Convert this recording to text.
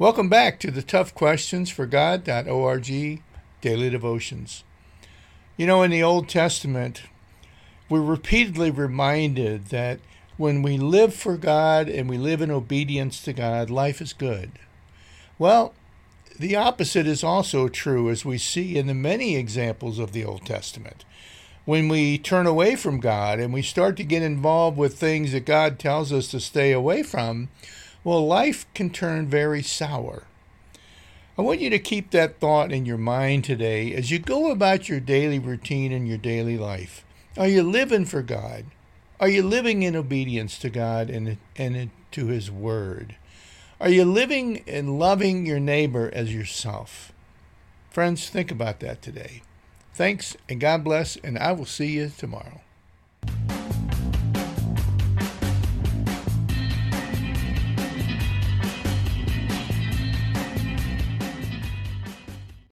Welcome back to the Tough Questions for God.org Daily Devotions. You know, in the Old Testament, we're repeatedly reminded that when we live for God and we live in obedience to God, life is good. Well, the opposite is also true, as we see in the many examples of the Old Testament. When we turn away from God and we start to get involved with things that God tells us to stay away from, well, life can turn very sour. I want you to keep that thought in your mind today as you go about your daily routine and your daily life. Are you living for God? Are you living in obedience to God and, and to His Word? Are you living and loving your neighbor as yourself? Friends, think about that today. Thanks and God bless, and I will see you tomorrow.